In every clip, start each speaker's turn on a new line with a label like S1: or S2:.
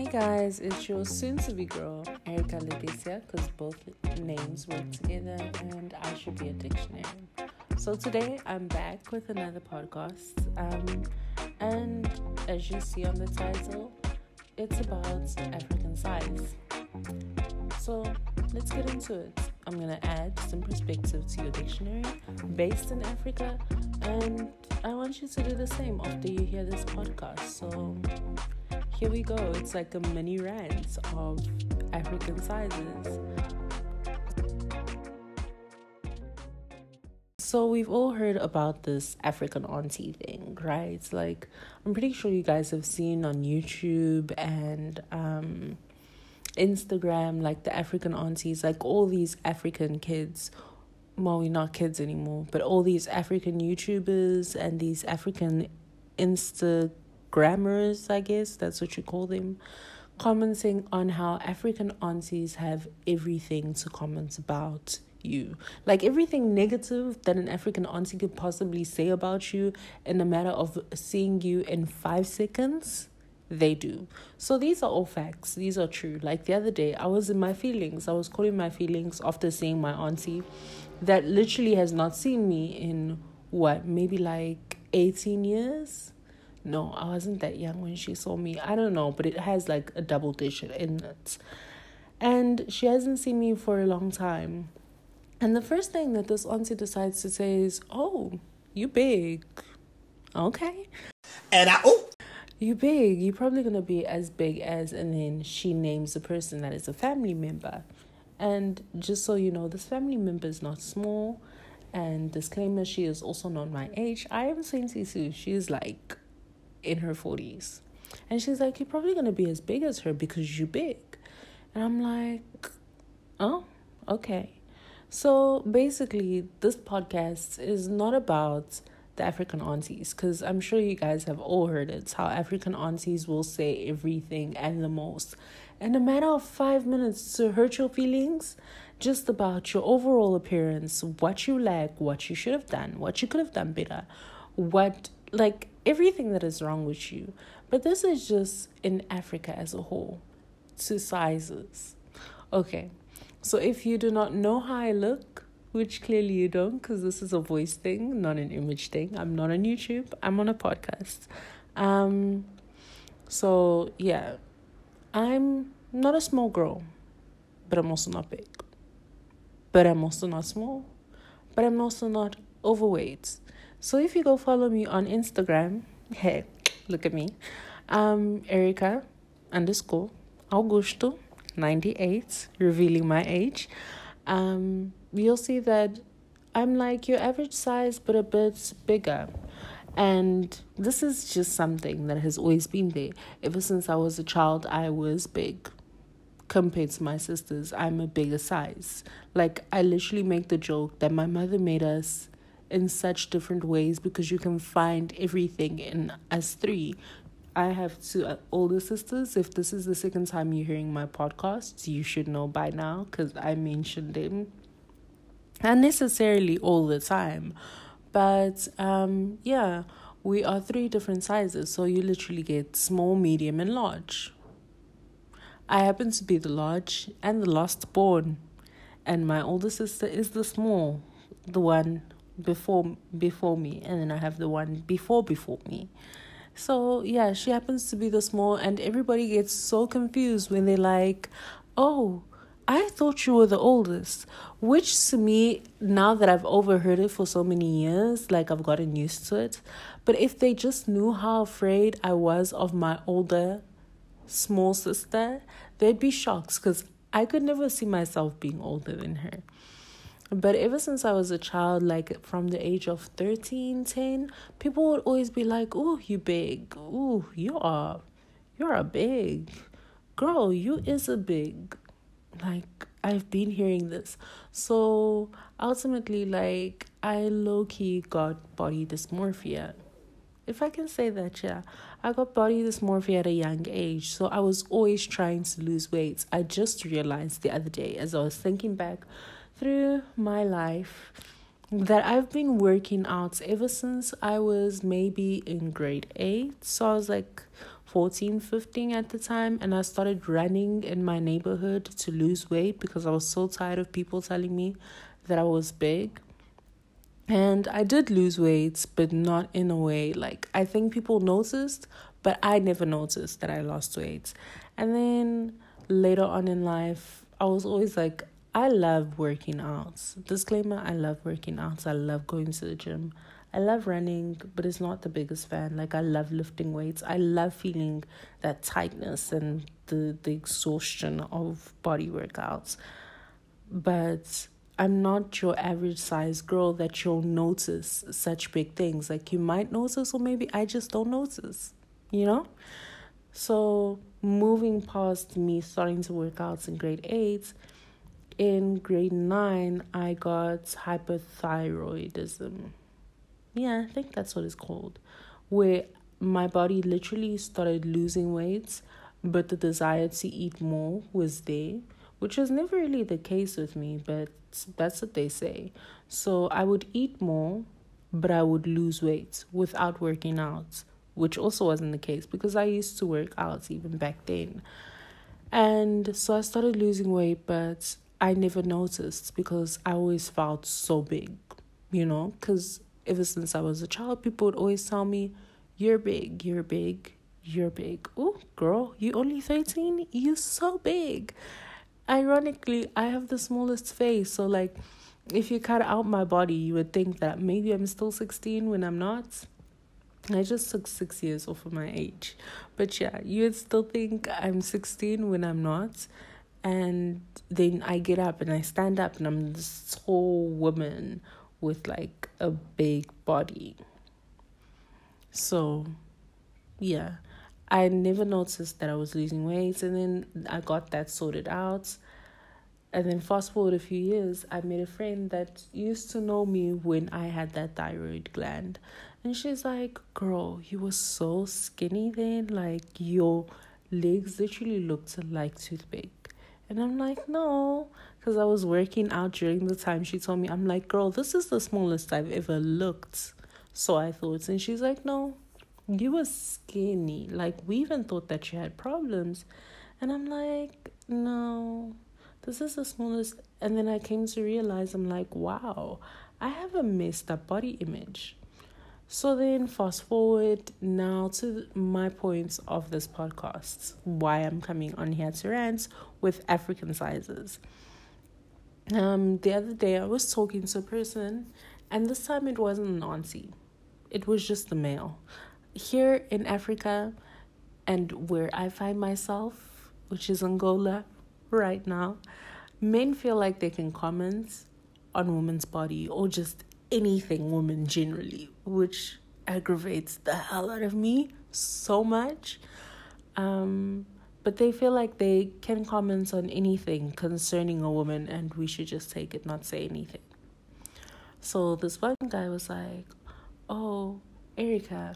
S1: Hey guys, it's your soon to be girl, Erica Leticia, because both names work together and I should be a dictionary. So today I'm back with another podcast. Um, and as you see on the title, it's about African size. So let's get into it. I'm gonna add some perspective to your dictionary based in Africa, and I want you to do the same after you hear this podcast. So here we go. It's like a mini rant of African sizes. So we've all heard about this African auntie thing, right? Like I'm pretty sure you guys have seen on YouTube and um, Instagram, like the African aunties, like all these African kids. Well, we're not kids anymore, but all these African YouTubers and these African Insta grammars, I guess that's what you call them, commenting on how African aunties have everything to comment about you. Like everything negative that an African auntie could possibly say about you in a matter of seeing you in five seconds, they do. So these are all facts. These are true. Like the other day, I was in my feelings. I was calling my feelings after seeing my auntie that literally has not seen me in what, maybe like 18 years? No, I wasn't that young when she saw me. I don't know, but it has like a double digit in it. And she hasn't seen me for a long time. And the first thing that this auntie decides to say is, Oh, you big. Okay.
S2: And I, oh,
S1: You big. You're probably going to be as big as, and then she names a person that is a family member. And just so you know, this family member is not small. And disclaimer, she is also not my age. I am 22. She is like in her 40s. And she's like, You're probably going to be as big as her because you're big. And I'm like, Oh, okay. So basically, this podcast is not about the African aunties because I'm sure you guys have all heard it how African aunties will say everything and the most. In a matter of five minutes to hurt your feelings, just about your overall appearance, what you lack, what you should have done, what you could have done better, what, like, everything that is wrong with you. But this is just in Africa as a whole, two sizes. Okay, so if you do not know how I look, which clearly you don't, because this is a voice thing, not an image thing. I'm not on YouTube. I'm on a podcast. Um, so yeah, I'm not a small girl, but I'm also not big. But I'm also not small, but I'm also not overweight. So if you go follow me on Instagram, hey, look at me, um, Erica underscore Augusto 98, revealing my age. Um, you'll see that I'm like your average size, but a bit bigger. And this is just something that has always been there. Ever since I was a child, I was big. Compared to my sisters, I'm a bigger size. Like, I literally make the joke that my mother made us in such different ways because you can find everything in us three. I have two older sisters. If this is the second time you're hearing my podcast, you should know by now because I mentioned them unnecessarily all the time. But um, yeah, we are three different sizes, so you literally get small, medium, and large. I happen to be the large and the last born, and my older sister is the small, the one before before me, and then I have the one before before me. So yeah, she happens to be the small, and everybody gets so confused when they're like, "Oh, I thought you were the oldest," which to me, now that I've overheard it for so many years, like I've gotten used to it. But if they just knew how afraid I was of my older, small sister, they'd be shocked because I could never see myself being older than her. But ever since I was a child, like from the age of 13, 10, people would always be like, "Oh, you big. Oh, you are you're a big. Girl, you is a big." Like I've been hearing this. So, ultimately like I low key got body dysmorphia. If I can say that, yeah. I got body dysmorphia at a young age, so I was always trying to lose weight. I just realized the other day as I was thinking back through my life that I've been working out ever since I was maybe in grade 8. So I was like 14, 15 at the time, and I started running in my neighborhood to lose weight because I was so tired of people telling me that I was big. And I did lose weight, but not in a way like I think people noticed, but I never noticed that I lost weight. And then later on in life, I was always like, I love working out. Disclaimer I love working out. I love going to the gym. I love running, but it's not the biggest fan. Like I love lifting weights. I love feeling that tightness and the the exhaustion of body workouts. But I'm not your average size girl that you'll notice such big things. Like you might notice or maybe I just don't notice. You know? So moving past me starting to work out in grade eight, in grade nine I got hypothyroidism yeah, I think that's what it's called, where my body literally started losing weight, but the desire to eat more was there, which was never really the case with me, but that's what they say. So I would eat more, but I would lose weight without working out, which also wasn't the case because I used to work out even back then. And so I started losing weight, but I never noticed because I always felt so big, you know, because ever since I was a child, people would always tell me, You're big, you're big, you're big. Oh, girl, you only 13? You're so big. Ironically, I have the smallest face, so like if you cut out my body, you would think that maybe I'm still 16 when I'm not. I just took six years off of my age. But yeah, you would still think I'm 16 when I'm not. And then I get up and I stand up and I'm this tall woman with like a big body. So, yeah, I never noticed that I was losing weight, and then I got that sorted out. And then, fast forward a few years, I met a friend that used to know me when I had that thyroid gland. And she's like, Girl, you were so skinny then. Like, your legs literally looked like toothpick. And I'm like, No, because I was working out during the time she told me, I'm like, girl, this is the smallest I've ever looked. So I thought, and she's like, no, you were skinny. Like, we even thought that you had problems. And I'm like, no, this is the smallest. And then I came to realize, I'm like, wow, I have a messed up body image. So then, fast forward now to my points of this podcast, why I'm coming on here to rant with African sizes. Um, the other day I was talking to a person, and this time it wasn't an auntie, it was just a male. Here in Africa, and where I find myself, which is Angola right now, men feel like they can comment on women's body or just anything women generally, which aggravates the hell out of me so much. Um, but they feel like they can comment on anything concerning a woman and we should just take it, not say anything. So this one guy was like, Oh, Erica,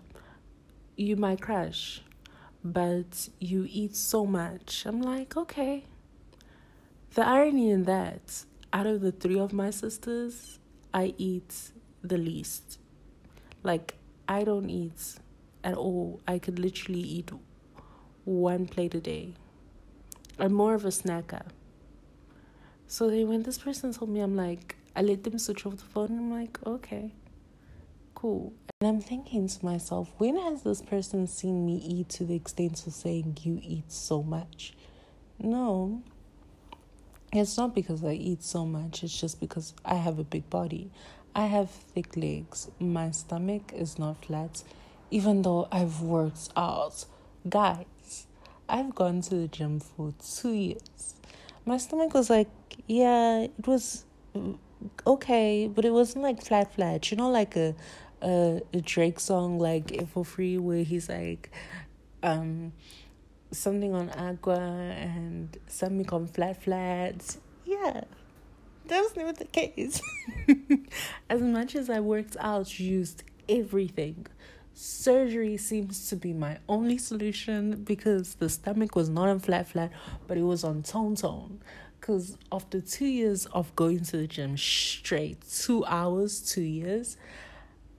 S1: you my crush, but you eat so much. I'm like, Okay. The irony in that, out of the three of my sisters, I eat the least. Like, I don't eat at all. I could literally eat one plate a day. I'm more of a snacker. So then when this person told me, I'm like, I let them switch off the phone. I'm like, okay, cool. And I'm thinking to myself, when has this person seen me eat to the extent of saying, you eat so much? No. It's not because I eat so much, it's just because I have a big body. I have thick legs. My stomach is not flat, even though I've worked out. Guys, I've gone to the gym for two years. My stomach was like, yeah, it was okay, but it wasn't like flat, flat. You know, like a a, a Drake song like For Free where he's like, um, something on Agua and something on Flat Flat. Yeah, that was never the case. as much as I worked out, used everything surgery seems to be my only solution because the stomach was not on flat flat but it was on tone tone because after two years of going to the gym straight two hours two years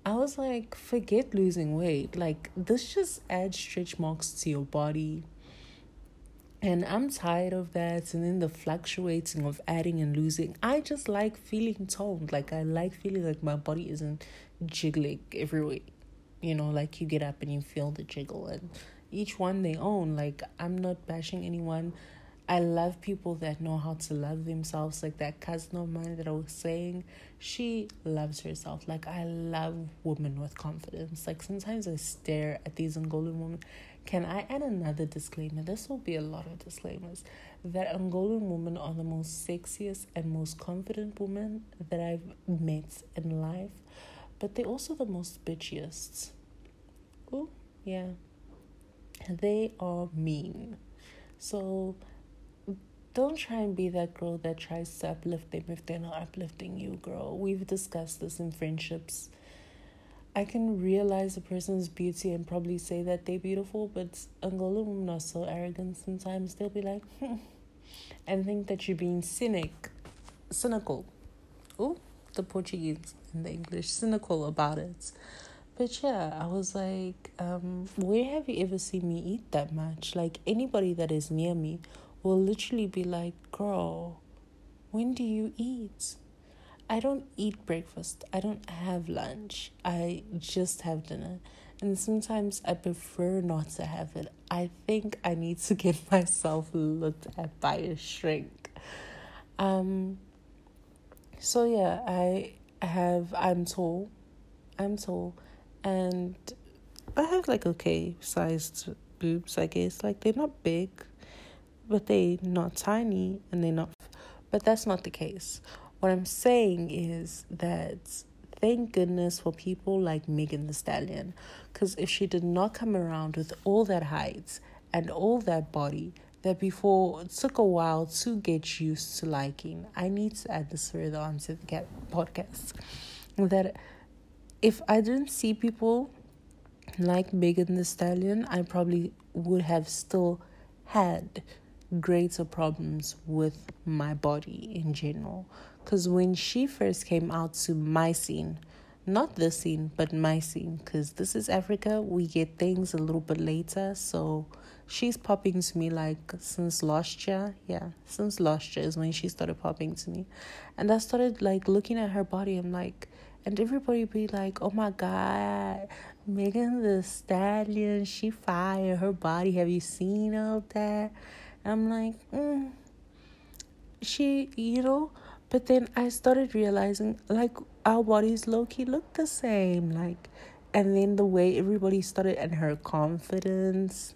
S1: I was like, forget losing weight. Like, this just adds stretch marks to your body. And I'm tired of that. And then the fluctuating of adding and losing. I just like feeling toned. Like, I like feeling like my body isn't jiggling every week. You know, like you get up and you feel the jiggle. And each one they own. Like, I'm not bashing anyone. I love people that know how to love themselves. Like that cousin of mine that I was saying, she loves herself. Like I love women with confidence. Like sometimes I stare at these Angolan women. Can I add another disclaimer? This will be a lot of disclaimers. That Angolan women are the most sexiest and most confident women that I've met in life, but they're also the most bitchiest. Oh, yeah. They are mean. So don't try and be that girl that tries to uplift them if they're not uplifting you, girl. We've discussed this in friendships. I can realize a person's beauty and probably say that they're beautiful, but Angolan women are so arrogant sometimes. They'll be like, hmm, and think that you're being cynic, cynical. Oh, the Portuguese and the English, cynical about it. But yeah, I was like, um, where have you ever seen me eat that much? Like anybody that is near me will literally be like, Girl, when do you eat? I don't eat breakfast. I don't have lunch. I just have dinner. And sometimes I prefer not to have it. I think I need to get myself looked at by a shrink. Um so yeah, I have I'm tall. I'm tall and I have like okay sized boobs, I guess. Like they're not big but they're not tiny and they're not but that's not the case what i'm saying is that thank goodness for people like Megan Thee Stallion because if she did not come around with all that height and all that body that before it took a while to get used to liking i need to add this further onto the podcast that if i didn't see people like Megan Thee Stallion i probably would have still had greater problems with my body in general. Because when she first came out to my scene, not the scene, but my scene, because this is Africa, we get things a little bit later. So she's popping to me like since last year. Yeah, since last year is when she started popping to me. And I started like looking at her body. I'm like, and everybody be like, oh my God, Megan Thee Stallion, she fire her body. Have you seen all that? I'm like, mm, she, you know, but then I started realizing like our bodies low key look the same. Like, and then the way everybody started and her confidence.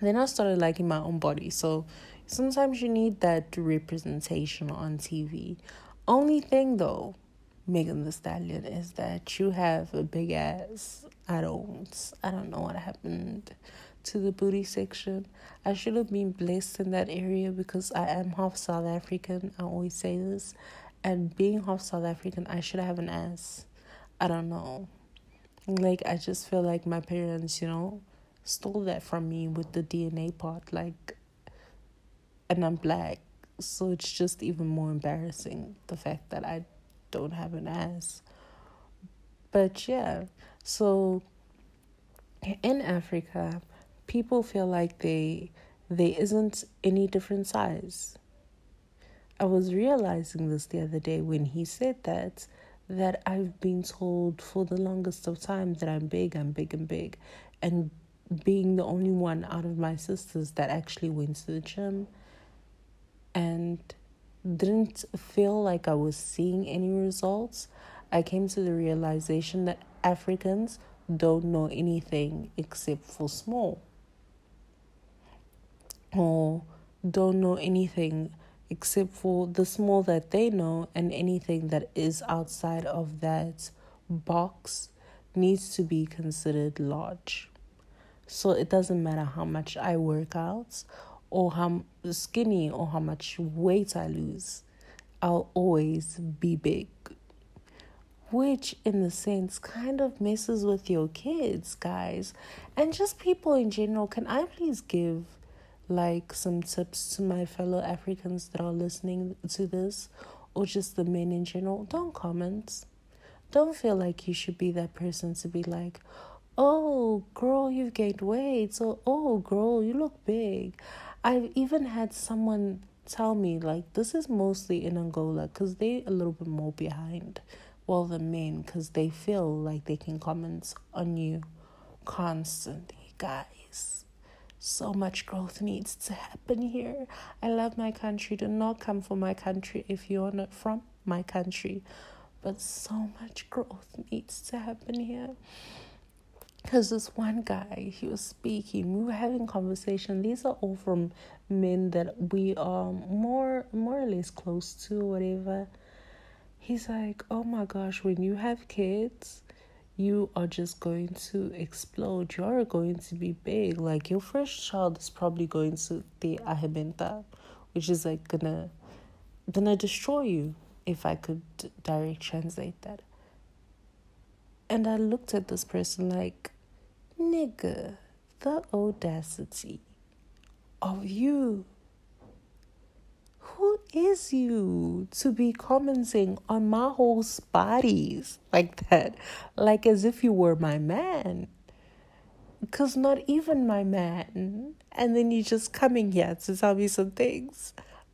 S1: Then I started liking my own body. So sometimes you need that representation on TV. Only thing though, Megan Thee Stallion, is that you have a big ass. I don't. I don't know what happened to the booty section. I should have been blessed in that area because I am half South African. I always say this. And being half South African, I should have an ass. I don't know. Like, I just feel like my parents, you know, stole that from me with the DNA part. Like, and I'm black. So it's just even more embarrassing the fact that I don't have an ass. But yeah, so in Africa, people feel like they there isn't any different size. I was realizing this the other day when he said that that I've been told for the longest of time that I'm big, I'm big and big and being the only one out of my sisters that actually went to the gym and didn't feel like I was seeing any results, I came to the realization that Africans don't know anything except for small or don't know anything except for the small that they know, and anything that is outside of that box needs to be considered large. So it doesn't matter how much I work out or how skinny or how much weight I lose, I'll always be big. Which, in the sense, kind of messes with your kids, guys, and just people in general. Can I please give like some tips to my fellow Africans that are listening to this or just the men in general, don't comment. don't feel like you should be that person to be like, oh, girl, you've gained weight. So, oh, girl, you look big. I've even had someone tell me, like, this is mostly in Angola because they're a little bit more behind, well, the men, because they feel like they can comment on you constantly, guys. So much growth needs to happen here. I love my country. Do not come for my country if you're not from my country. But so much growth needs to happen here. Because this one guy, he was speaking, we were having conversation. These are all from men that we are more more or less close to, whatever. He's like, Oh my gosh, when you have kids, you are just going to explode. You're going to be big. Like your first child is probably going to be ahimenta, which is like gonna gonna destroy you if I could direct translate that. And I looked at this person like, nigga, the audacity of you. Who is you to be commenting on my whole bodies like that? Like as if you were my man. Because not even my man. And then you just coming here to tell me some things.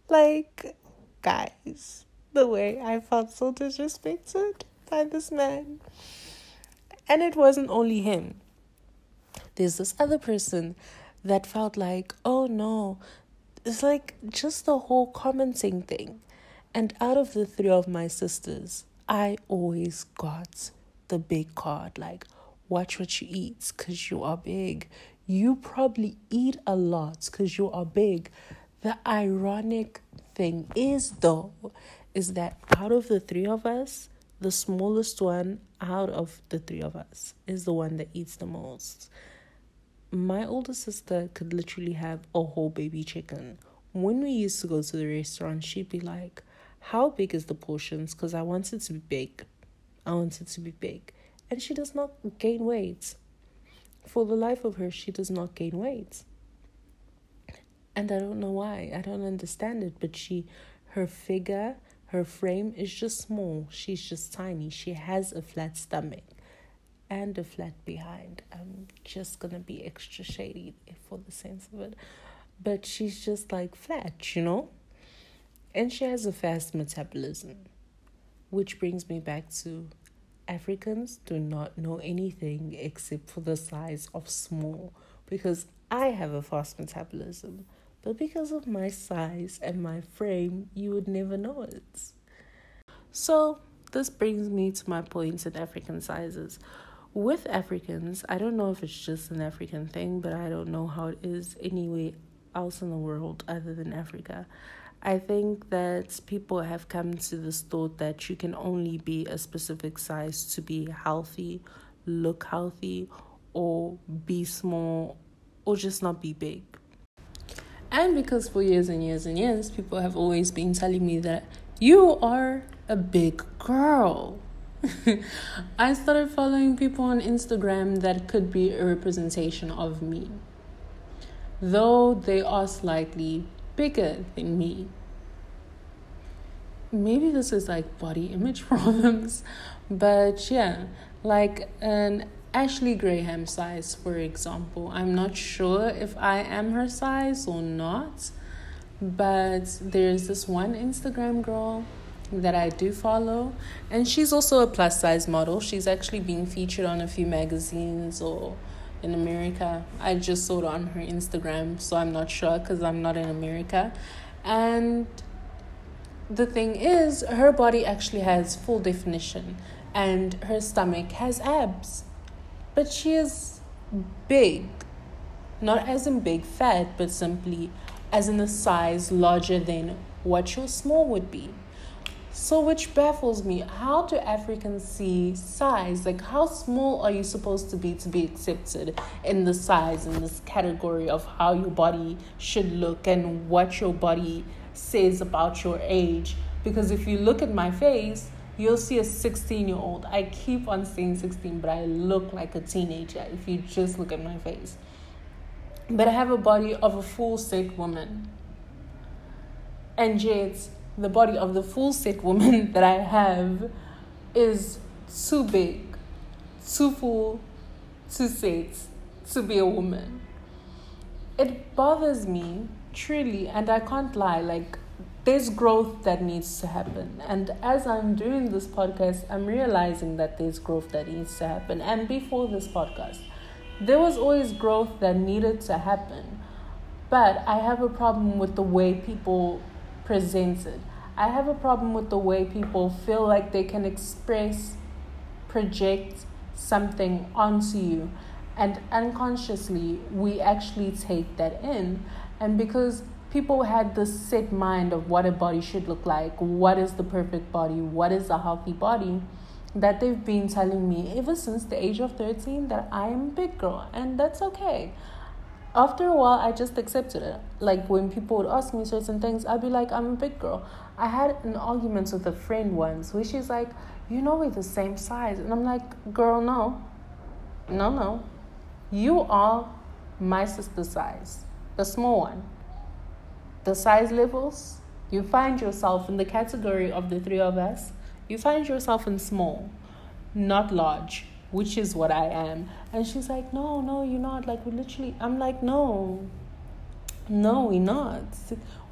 S1: Like, guys, the way I felt so disrespected by this man. And it wasn't only him. There's this other person that felt like, oh no, it's like just the whole commenting thing. And out of the three of my sisters, I always got the big card like, watch what you eat because you are big. You probably eat a lot because you are big. The ironic thing is, though, is that out of the three of us, the smallest one out of the three of us is the one that eats the most. My older sister could literally have a whole baby chicken. When we used to go to the restaurant, she'd be like, How big is the portions? Because I want it to be big. I want it to be big. And she does not gain weight. For the life of her, she does not gain weight. And I don't know why. I don't understand it. But she, her figure, her frame is just small. She's just tiny. She has a flat stomach and a flat behind. I'm just gonna be extra shady for the sense of it. But she's just like flat, you know? And she has a fast metabolism. Which brings me back to Africans do not know anything except for the size of small because I have a fast metabolism. But because of my size and my frame, you would never know it. So, this brings me to my points in African sizes. With Africans, I don't know if it's just an African thing, but I don't know how it is anywhere else in the world other than Africa. I think that people have come to this thought that you can only be a specific size to be healthy, look healthy, or be small, or just not be big. And because for years and years and years, people have always been telling me that you are a big girl. I started following people on Instagram that could be a representation of me, though they are slightly bigger than me. Maybe this is like body image problems, but yeah, like an Ashley Graham size, for example. I'm not sure if I am her size or not, but there's this one Instagram girl that I do follow, and she's also a plus size model. She's actually being featured on a few magazines or in America. I just saw it on her Instagram, so I'm not sure because I'm not in America. And the thing is, her body actually has full definition, and her stomach has abs but she is big. Not as in big fat, but simply as in a size larger than what your small would be. So, which baffles me, how do Africans see size? Like, how small are you supposed to be to be accepted in the size, in this category of how your body should look and what your body says about your age? Because if you look at my face, you'll see a 16 year old. I keep on saying 16, but I look like a teenager if you just look at my face. But I have a body of a full set woman. And yet, the body of the full set woman that I have is too big, too full, too set to be a woman. It bothers me truly, and I can't lie. Like, there's growth that needs to happen. And as I'm doing this podcast, I'm realizing that there's growth that needs to happen. And before this podcast, there was always growth that needed to happen. But I have a problem with the way people present it. I have a problem with the way people feel like they can express, project something onto you. And unconsciously, we actually take that in. And because people had this set mind of what a body should look like, what is the perfect body, what is a healthy body, that they've been telling me ever since the age of 13 that I am a big girl, and that's okay. After a while, I just accepted it. Like when people would ask me certain things, I'd be like, I'm a big girl. I had an argument with a friend once where she's like, You know, we're the same size. And I'm like, Girl, no. No, no. You are my sister's size, the small one the size levels, you find yourself in the category of the three of us, you find yourself in small, not large, which is what I am. And she's like, No, no, you're not. Like, we literally, I'm like, No, no, we're not.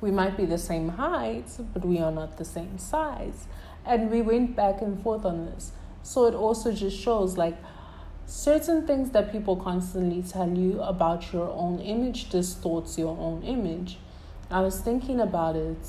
S1: We might be the same height, but we are not the same size. And we went back and forth on this. So it also just shows like certain things that people constantly tell you about your own image distorts your own image. I was thinking about it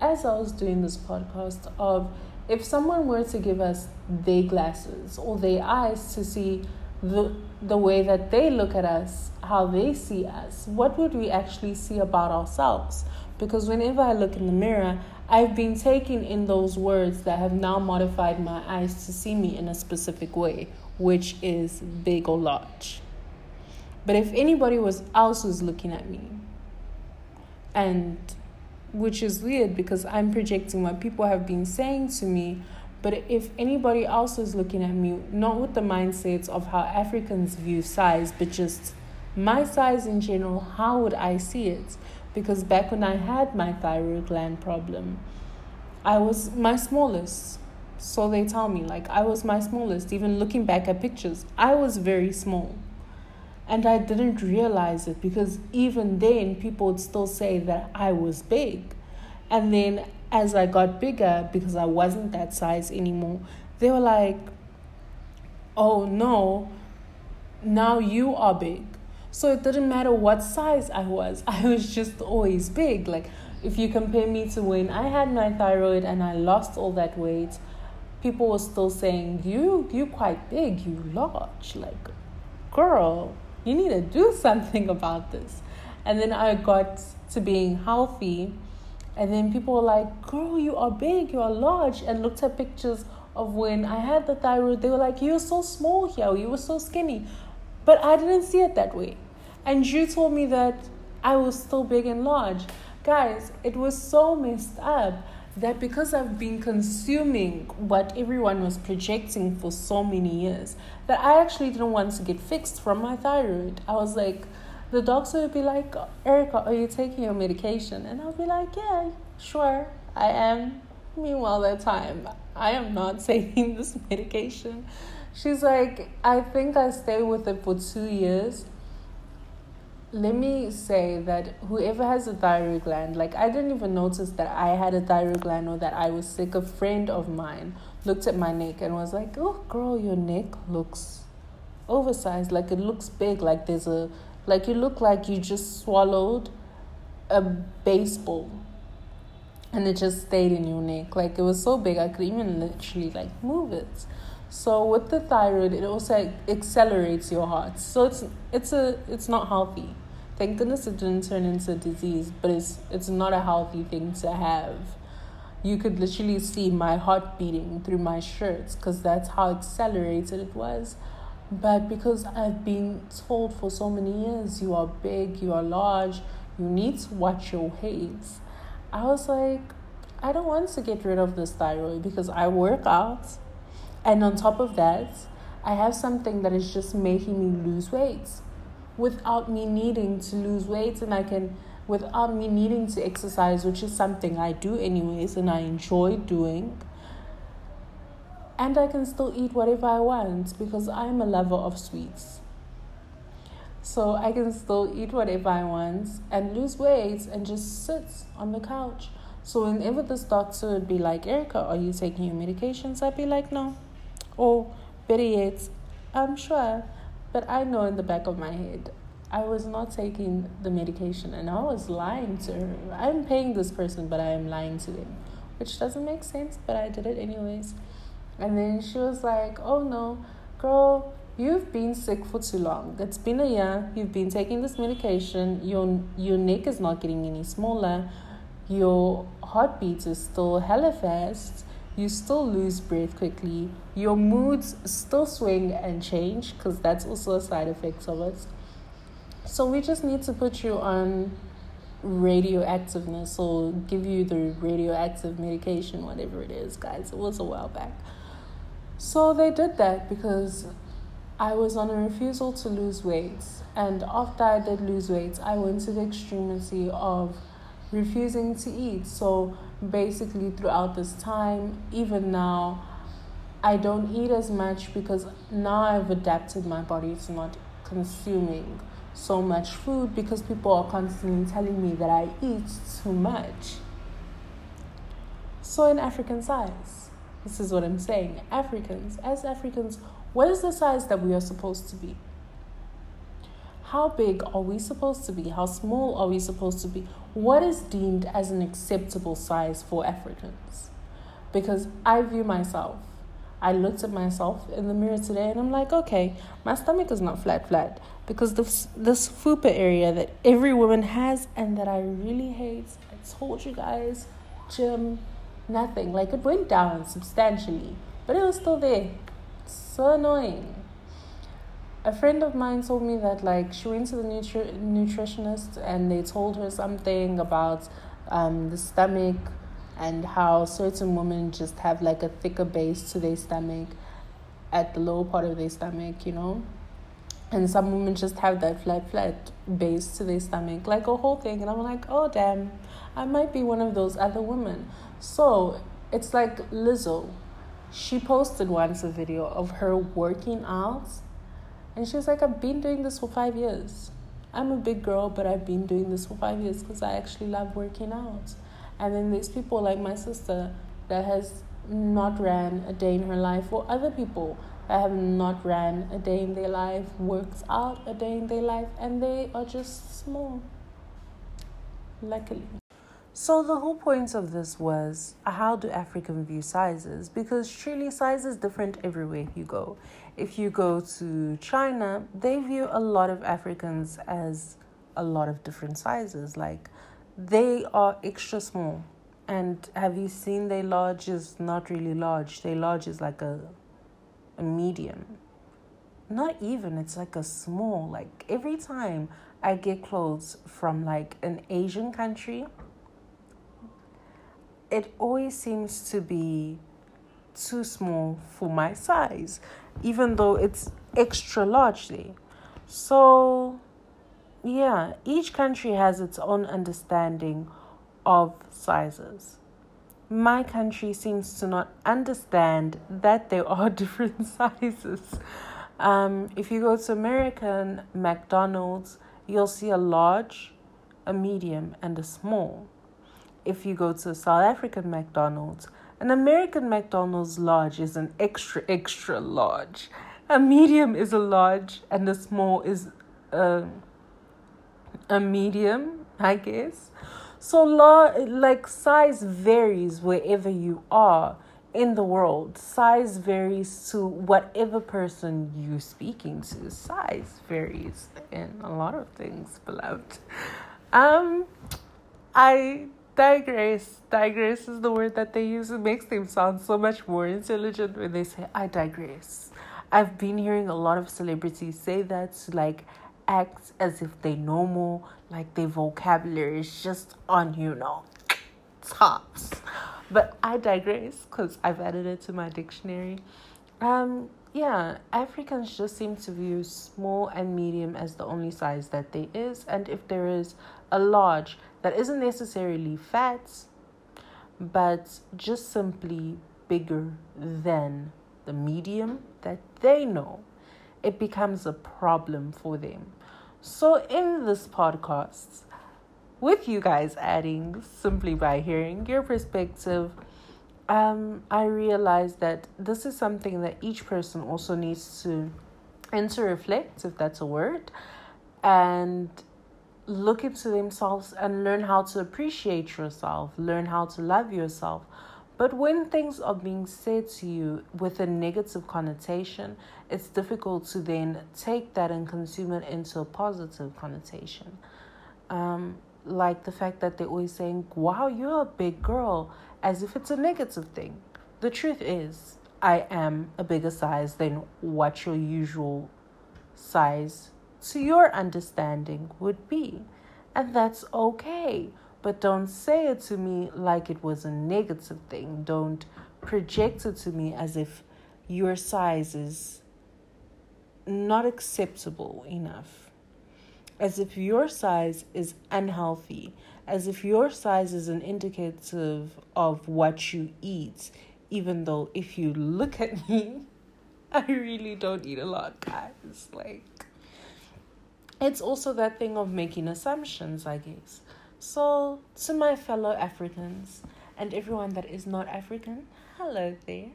S1: as I was doing this podcast of if someone were to give us their glasses or their eyes to see the the way that they look at us, how they see us, what would we actually see about ourselves? Because whenever I look in the mirror, I've been taking in those words that have now modified my eyes to see me in a specific way, which is big or large. But if anybody was else was looking at me, and which is weird because I'm projecting what people have been saying to me. But if anybody else is looking at me, not with the mindsets of how Africans view size, but just my size in general, how would I see it? Because back when I had my thyroid gland problem, I was my smallest. So they tell me, like, I was my smallest. Even looking back at pictures, I was very small. And I didn't realize it because even then, people would still say that I was big. And then as I got bigger, because I wasn't that size anymore, they were like, oh no, now you are big. So it didn't matter what size I was, I was just always big. Like, if you compare me to when I had my thyroid and I lost all that weight, people were still saying, You you quite big, you large. Like, girl, you need to do something about this. And then I got to being healthy. And then people were like, girl, you are big, you are large. And looked at pictures of when I had the thyroid. They were like, you're so small here, you were so skinny. But I didn't see it that way. And you told me that I was still big and large. Guys, it was so messed up that because I've been consuming what everyone was projecting for so many years, that I actually didn't want to get fixed from my thyroid. I was like, the doctor would be like, Erica, are you taking your medication? And I'll be like, yeah, sure, I am. Meanwhile, that time, I am not taking this medication. She's like, I think I stayed with it for two years let me say that whoever has a thyroid gland, like I didn't even notice that I had a thyroid gland or that I was sick. A friend of mine looked at my neck and was like, "Oh, girl, your neck looks oversized. Like it looks big. Like there's a, like you look like you just swallowed a baseball, and it just stayed in your neck. Like it was so big, I could even literally like move it." So with the thyroid, it also accelerates your heart. So it's it's a it's not healthy. Thank goodness it didn't turn into a disease, but it's it's not a healthy thing to have. You could literally see my heart beating through my shirts because that's how accelerated it was. But because I've been told for so many years, you are big, you are large, you need to watch your weight. I was like, I don't want to get rid of this thyroid because I work out and on top of that, I have something that is just making me lose weight without me needing to lose weight and I can without me needing to exercise, which is something I do anyways and I enjoy doing. And I can still eat whatever I want because I'm a lover of sweets. So I can still eat whatever I want and lose weight and just sit on the couch. So whenever this doctor would be like, Erica, are you taking your medications? I'd be like, no. Or better yet, I'm sure. But I know in the back of my head, I was not taking the medication and I was lying to her. I'm paying this person, but I am lying to them, which doesn't make sense, but I did it anyways. And then she was like, oh no, girl, you've been sick for too long. It's been a year. You've been taking this medication. Your, your neck is not getting any smaller. Your heartbeat is still hella fast you still lose breath quickly. Your moods still swing and change because that's also a side effect of it. So we just need to put you on radioactiveness or give you the radioactive medication, whatever it is, guys. It was a while back. So they did that because I was on a refusal to lose weight. And after I did lose weight, I went to the extremity of refusing to eat. So basically, throughout this time, even now, I don't eat as much because now I've adapted my body to not consuming so much food because people are constantly telling me that I eat too much. So, in African size, this is what I'm saying. Africans, as Africans, what is the size that we are supposed to be? How big are we supposed to be? How small are we supposed to be? What is deemed as an acceptable size for Africans? Because I view myself, I looked at myself in the mirror today and I'm like, okay, my stomach is not flat, flat. Because this, this fupa area that every woman has and that I really hate, I told you guys, gym, nothing. Like it went down substantially, but it was still there. It's so annoying a friend of mine told me that like she went to the nutri- nutritionist and they told her something about um, the stomach and how certain women just have like a thicker base to their stomach at the lower part of their stomach, you know. And some women just have that flat, flat base to their stomach, like a whole thing. And I'm like, oh, damn, I might be one of those other women. So it's like Lizzo. She posted once a video of her working out and she was like, I've been doing this for five years. I'm a big girl, but I've been doing this for five years because I actually love working out. And then there's people like my sister that has not ran a day in her life, or other people that have not ran a day in their life, worked out a day in their life, and they are just small. Luckily. So the whole point of this was how do African view sizes? Because truly size is different everywhere you go if you go to China, they view a lot of Africans as a lot of different sizes. Like they are extra small. And have you seen their large is not really large. Their large is like a a medium. Not even, it's like a small. Like every time I get clothes from like an Asian country, it always seems to be too small for my size even though it's extra largely. So, yeah, each country has its own understanding of sizes. My country seems to not understand that there are different sizes. Um, if you go to American McDonald's, you'll see a large, a medium, and a small. If you go to a South African McDonald's, an American McDonald's large is an extra, extra large. A medium is a large, and a small is a, a medium, I guess. So, like, size varies wherever you are in the world. Size varies to whatever person you're speaking to. Size varies in a lot of things, beloved. Um, I digress. Digress is the word that they use. It makes them sound so much more intelligent when they say, I digress. I've been hearing a lot of celebrities say that to like act as if they know more, like their vocabulary is just on, you know, tops. But I digress because I've added it to my dictionary. Um, yeah, Africans just seem to view small and medium as the only size that there is, and if there is a large, that isn't necessarily fat, but just simply bigger than the medium that they know, it becomes a problem for them. So, in this podcast, with you guys adding simply by hearing your perspective, um, I realized that this is something that each person also needs to enter reflect, if that's a word, and look into themselves and learn how to appreciate yourself, learn how to love yourself. But when things are being said to you with a negative connotation, it's difficult to then take that and consume it into a positive connotation. Um, like the fact that they're always saying, Wow, you're a big girl, as if it's a negative thing. The truth is, I am a bigger size than what your usual size to your understanding would be. And that's okay. But don't say it to me like it was a negative thing. Don't project it to me as if your size is not acceptable enough. As if your size is unhealthy. As if your size is an indicative of what you eat. Even though if you look at me, I really don't eat a lot, guys. Like, it's also that thing of making assumptions, I guess. So, to my fellow Africans and everyone that is not African, hello there.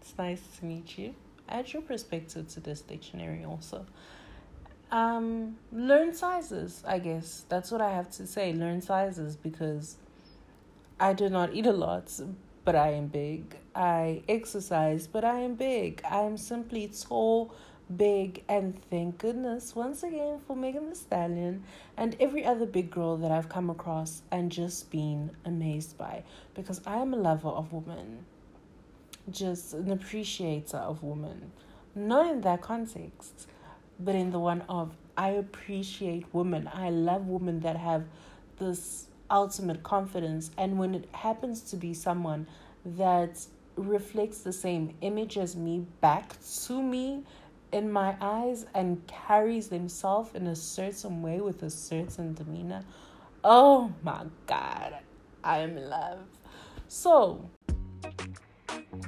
S1: It's nice to meet you. Add your perspective to this dictionary also. Um, learn sizes, I guess. That's what I have to say. Learn sizes because I do not eat a lot, but I am big. I exercise, but I am big. I am simply tall big, and thank goodness once again for Megan Thee Stallion and every other big girl that I've come across and just been amazed by because I am a lover of women, just an appreciator of women. Not in that context, but in the one of I appreciate women. I love women that have this ultimate confidence, and when it happens to be someone that reflects the same image as me back to me in my eyes and carries himself in a certain way with a certain demeanor. Oh my God, I am in love. So,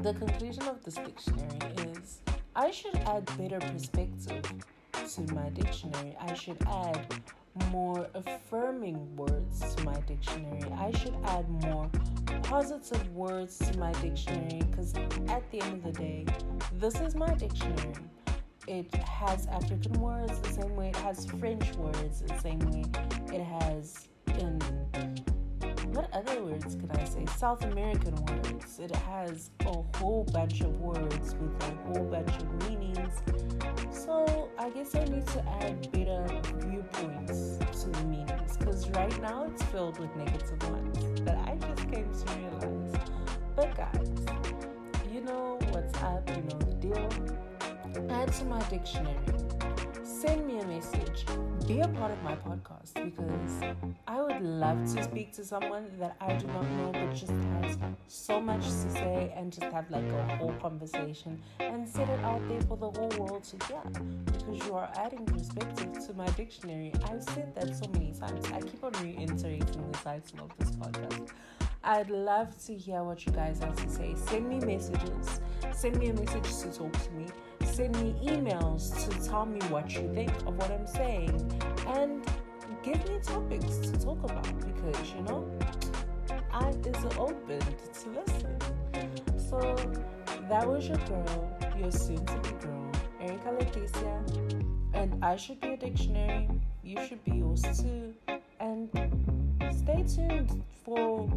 S1: the conclusion of this dictionary is I should add better perspective to my dictionary. I should add more affirming words to my dictionary. I should add more positive words to my dictionary because at the end of the day, this is my dictionary it has African words the same way it has French words the same way it has in what other words can I say? South American words. It has a whole bunch of words with a whole bunch of meanings. So I guess I need to add better viewpoints to the meanings because right now it's filled with negative ones that I just came to realize. But guys, you know what's up, you know the deal add to my dictionary, send me a message, be a part of my podcast because I would love to speak to someone that I do not know but just has so much to say and just have like a whole conversation and set it out there for the whole world to hear because you are adding perspective to my dictionary. I've said that so many times. I keep on reiterating the title of this podcast. I'd love to hear what you guys have to say. Send me messages. Send me a message to talk to me send me emails to tell me what you think of what I'm saying and give me topics to talk about because you know I is open to listen. So that was your girl, your soon to be girl, Erica Leticia. And I should be a dictionary. You should be yours too. And stay tuned for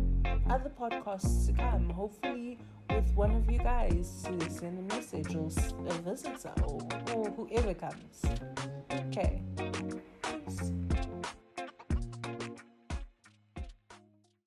S1: other podcasts to come. Hopefully with one of you guys to send a message or a visitor or, or whoever comes. Okay.